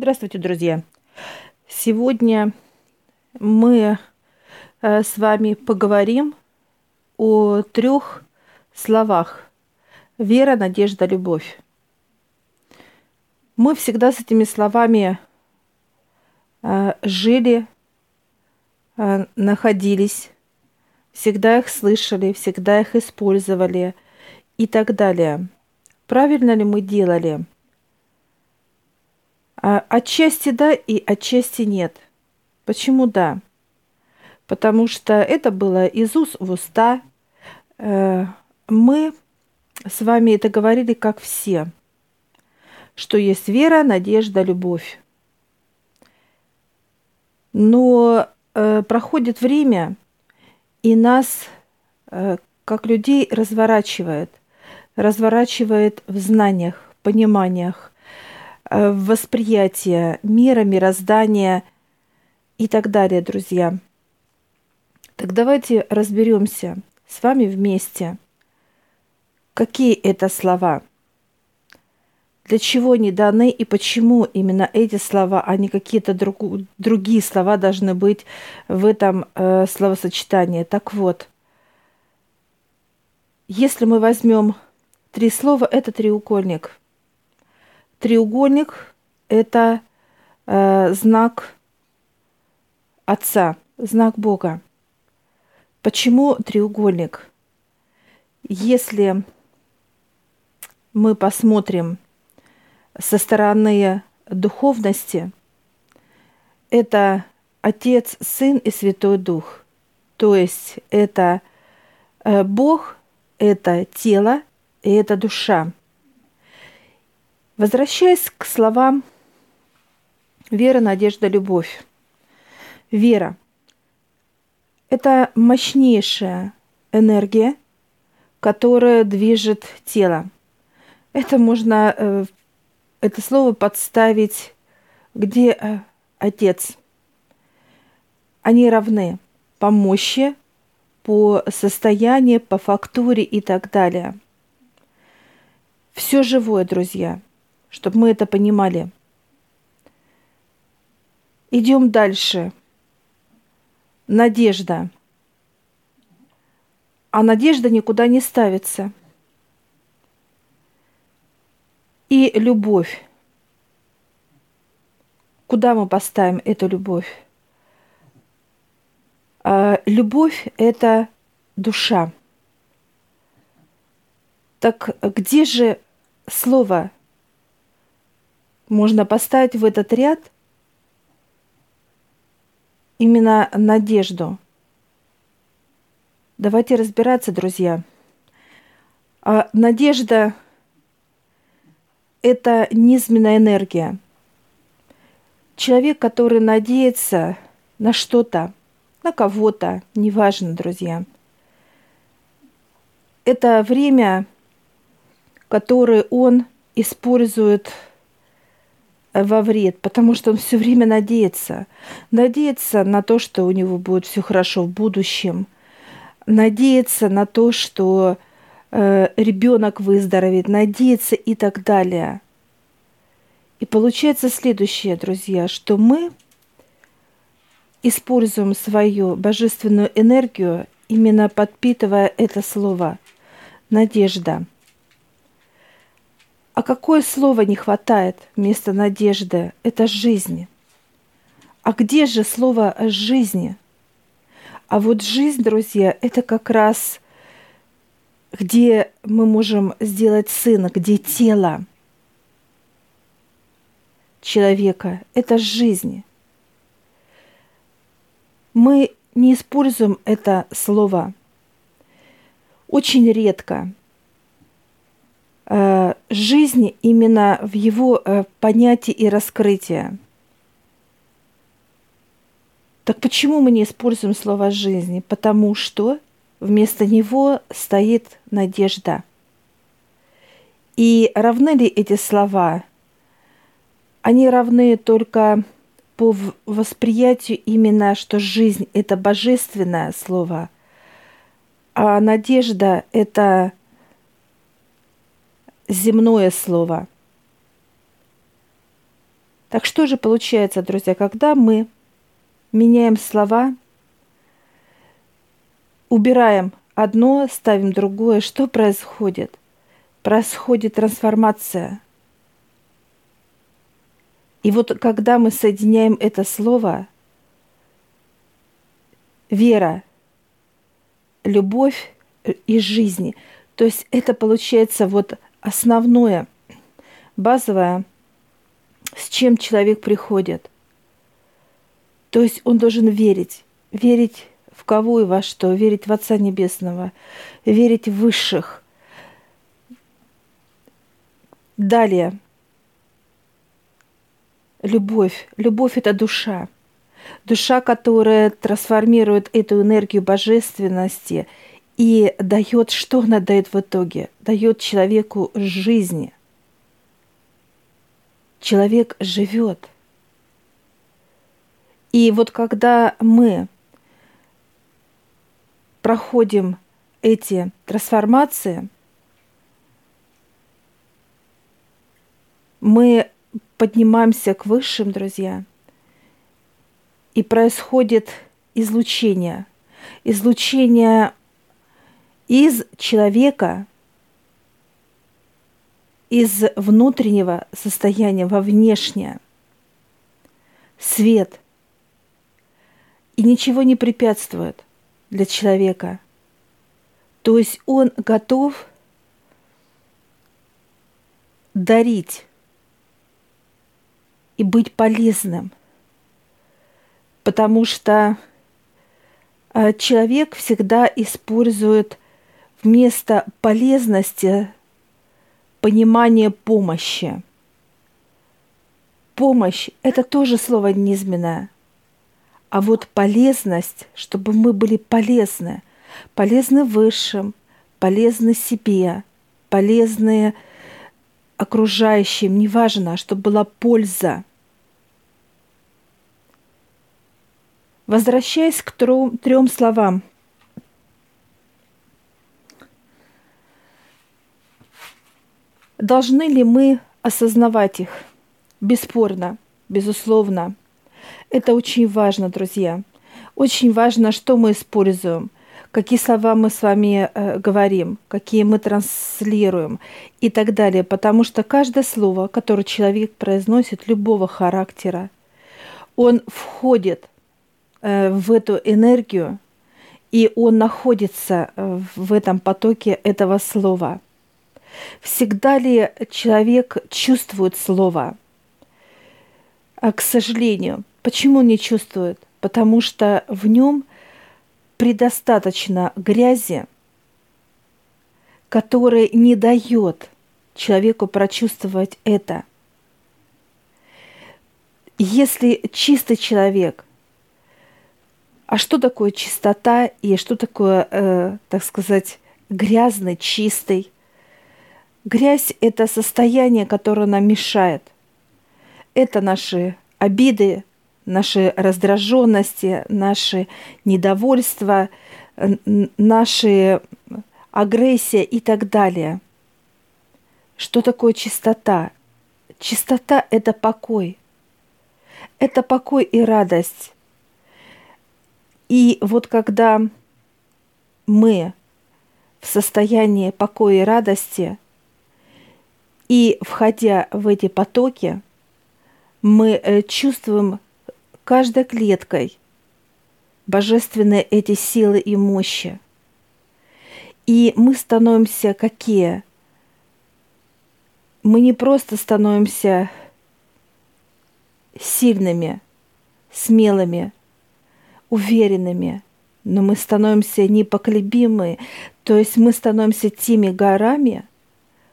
Здравствуйте, друзья! Сегодня мы э, с вами поговорим о трех словах вера, надежда, любовь. Мы всегда с этими словами э, жили, э, находились, всегда их слышали, всегда их использовали и так далее. Правильно ли мы делали? А, отчасти да и отчасти нет. Почему да? Потому что это было из уст в уста. Э, мы с вами это говорили как все, что есть вера, надежда, любовь. Но э, проходит время, и нас, э, как людей, разворачивает. Разворачивает в знаниях, пониманиях, Э, восприятия мира, мироздания и так далее, друзья. Так давайте разберемся с вами вместе, какие это слова, для чего они даны и почему именно эти слова, а не какие-то друг, другие слова должны быть в этом э, словосочетании. Так вот, если мы возьмем три слова, это треугольник – Треугольник – это э, знак Отца, знак Бога. Почему треугольник? Если мы посмотрим со стороны духовности, это Отец, Сын и Святой Дух. То есть это э, Бог, это тело и это душа. Возвращаясь к словам вера, надежда, любовь. Вера – это мощнейшая энергия, которая движет тело. Это можно, э, это слово подставить, где э, отец. Они равны по мощи, по состоянию, по фактуре и так далее. Все живое, друзья – чтобы мы это понимали. Идем дальше. Надежда. А надежда никуда не ставится. И любовь. Куда мы поставим эту любовь? А, любовь – это душа. Так где же слово можно поставить в этот ряд именно надежду. Давайте разбираться, друзья. А надежда – это низменная энергия. Человек, который надеется на что-то, на кого-то, неважно, друзья. Это время, которое он использует – во вред, потому что он все время надеется. Надеется на то, что у него будет все хорошо в будущем. Надеется на то, что э, ребенок выздоровеет. Надеется и так далее. И получается следующее, друзья, что мы используем свою божественную энергию, именно подпитывая это слово «надежда». А какое слово не хватает вместо надежды? Это жизнь. А где же слово жизни? А вот жизнь, друзья, это как раз где мы можем сделать сына, где тело человека – это жизнь. Мы не используем это слово очень редко – Э, жизни именно в его э, понятии и раскрытии. Так почему мы не используем слово жизни? Потому что вместо него стоит надежда. И равны ли эти слова? Они равны только по восприятию именно, что жизнь – это божественное слово, а надежда – это земное слово. Так что же получается, друзья, когда мы меняем слова, убираем одно, ставим другое, что происходит? Происходит трансформация. И вот когда мы соединяем это слово, вера, любовь и жизни, то есть это получается вот основное, базовое, с чем человек приходит. То есть он должен верить, верить в кого и во что, верить в Отца Небесного, верить в высших. Далее. Любовь. Любовь – это душа. Душа, которая трансформирует эту энергию божественности и дает, что она дает в итоге? Дает человеку жизнь. Человек живет. И вот когда мы проходим эти трансформации, мы поднимаемся к высшим, друзья, и происходит излучение. Излучение из человека, из внутреннего состояния во внешнее. Свет. И ничего не препятствует для человека. То есть он готов дарить и быть полезным. Потому что э, человек всегда использует вместо полезности понимание помощи. Помощь – это тоже слово низменное. А вот полезность, чтобы мы были полезны, полезны высшим, полезны себе, полезны окружающим, неважно, чтобы была польза. Возвращаясь к трем, трем словам – Должны ли мы осознавать их? Бесспорно, безусловно. Это очень важно, друзья. Очень важно, что мы используем, какие слова мы с вами э, говорим, какие мы транслируем и так далее. Потому что каждое слово, которое человек произносит любого характера, он входит э, в эту энергию, и он находится э, в этом потоке этого слова – Всегда ли человек чувствует слово? А, к сожалению. Почему не чувствует? Потому что в нем предостаточно грязи, которая не дает человеку прочувствовать это. Если чистый человек, а что такое чистота и что такое, э, так сказать, грязный, чистый? Грязь – это состояние, которое нам мешает. Это наши обиды, наши раздраженности, наши недовольства, наши агрессия и так далее. Что такое чистота? Чистота – это покой. Это покой и радость. И вот когда мы в состоянии покоя и радости – и входя в эти потоки, мы э, чувствуем каждой клеткой божественные эти силы и мощи. И мы становимся какие? Мы не просто становимся сильными, смелыми, уверенными, но мы становимся непоколебимы, то есть мы становимся теми горами –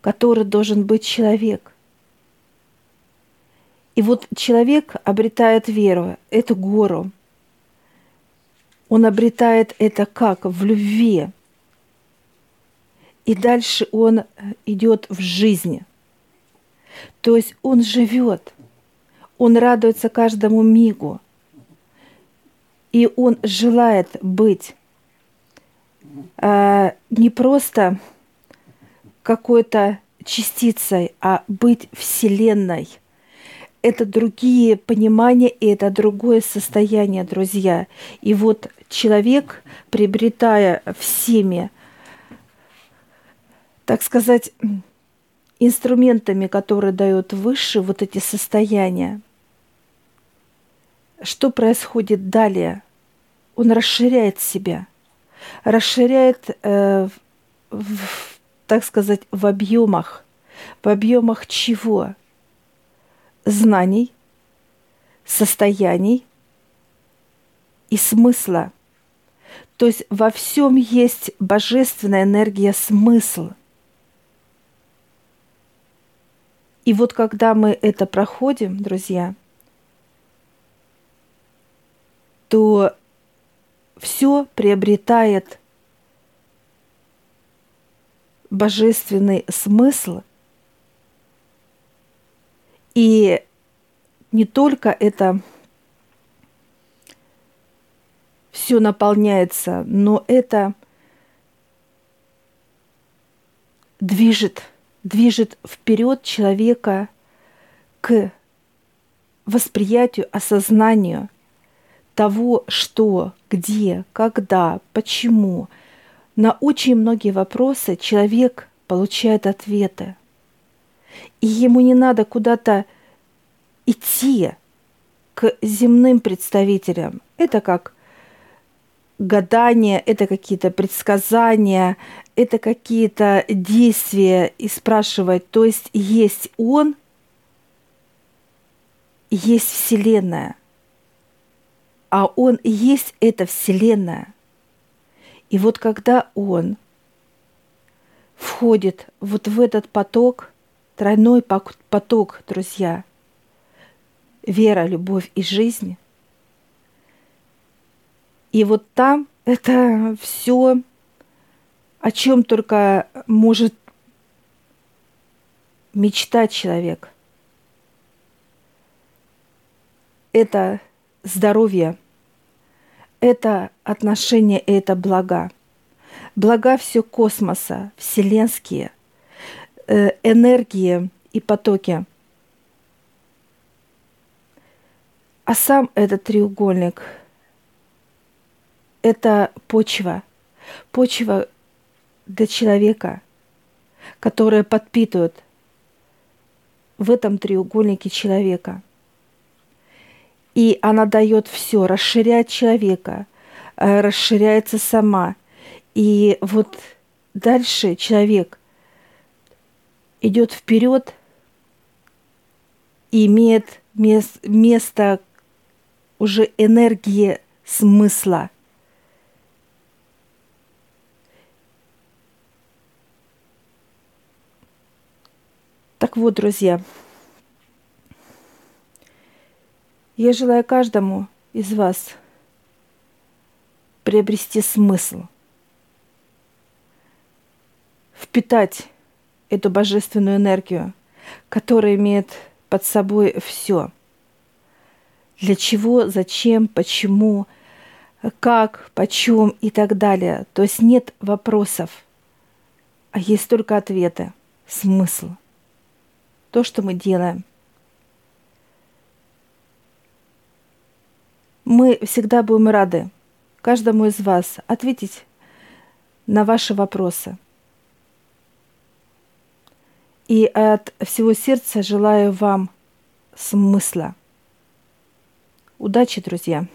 который должен быть человек. И вот человек обретает веру, эту гору. Он обретает это как? В любви. И дальше он идет в жизни. То есть он живет, он радуется каждому мигу. И он желает быть э, не просто какой-то частицей, а быть Вселенной. это другие понимания, и это другое состояние, друзья. И вот человек, приобретая всеми, так сказать, инструментами, которые дают выше вот эти состояния, что происходит далее? Он расширяет себя, расширяет, э, в, так сказать, в объемах. В объемах чего? Знаний, состояний и смысла. То есть во всем есть божественная энергия, смысл – И вот когда мы это проходим, друзья, то все приобретает божественный смысл. И не только это все наполняется, но это движет – движет вперед человека к восприятию, осознанию того, что, где, когда, почему. На очень многие вопросы человек получает ответы. И ему не надо куда-то идти к земным представителям. Это как гадания, это какие-то предсказания, это какие-то действия и спрашивать. То есть есть Он, есть Вселенная, а Он есть эта Вселенная. И вот когда Он входит вот в этот поток, тройной поток, друзья, вера, любовь и жизнь, и вот там это все о чем только может мечтать человек. Это здоровье, это отношения, это блага. Блага все космоса, вселенские, э, энергии и потоки. А сам этот треугольник – это почва. Почва, для человека, которая подпитывает в этом треугольнике человека. И она дает все, расширяет человека, э, расширяется сама. И вот дальше человек идет вперед и имеет место уже энергии смысла – Так вот, друзья, я желаю каждому из вас приобрести смысл, впитать эту божественную энергию, которая имеет под собой все. Для чего, зачем, почему, как, почем и так далее. То есть нет вопросов, а есть только ответы, смысл – то, что мы делаем. Мы всегда будем рады каждому из вас ответить на ваши вопросы. И от всего сердца желаю вам смысла. Удачи, друзья!